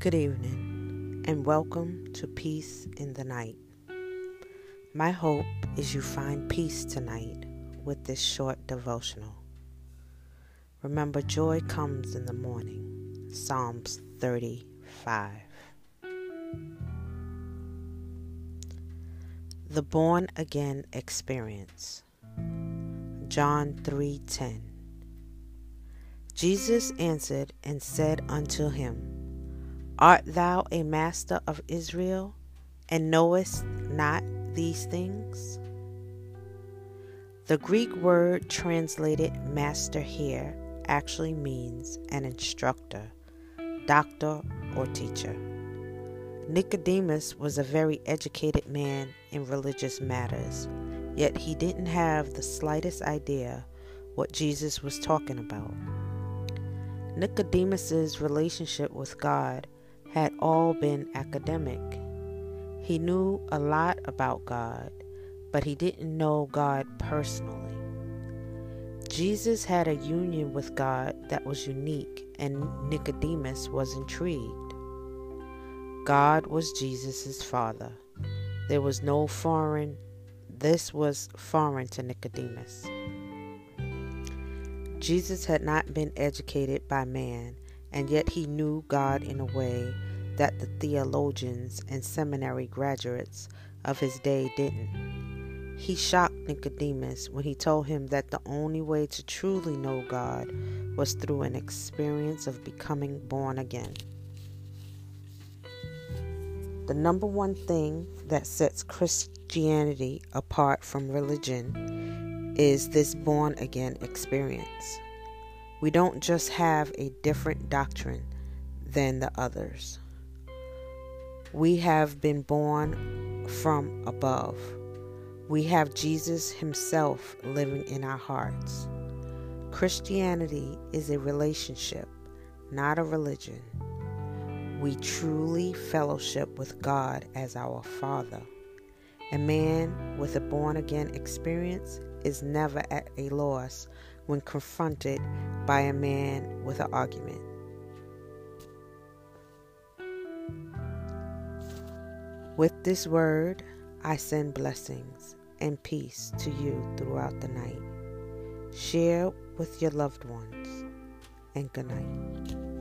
Good evening, and welcome to Peace in the Night. My hope is you find peace tonight with this short devotional. Remember, joy comes in the morning. Psalms 35. The born again experience. John 3:10. Jesus answered and said unto him, Art thou a master of Israel, and knowest not these things? The Greek word translated master here actually means an instructor, doctor, or teacher. Nicodemus was a very educated man in religious matters, yet he didn't have the slightest idea what Jesus was talking about. Nicodemus's relationship with God had all been academic. He knew a lot about God, but he didn't know God personally. Jesus had a union with God that was unique, and Nicodemus was intrigued. God was Jesus' father. There was no foreign, this was foreign to Nicodemus. Jesus had not been educated by man, and yet he knew God in a way that the theologians and seminary graduates of his day didn't. He shocked Nicodemus when he told him that the only way to truly know God was through an experience of becoming born again. The number one thing that sets Christianity apart from religion is this born again experience. We don't just have a different doctrine than the others. We have been born from above. We have Jesus Himself living in our hearts. Christianity is a relationship, not a religion. We truly fellowship with God as our Father. A man with a born again experience is never at a loss when confronted by a man with an argument. With this word, I send blessings and peace to you throughout the night. Share with your loved ones, and good night.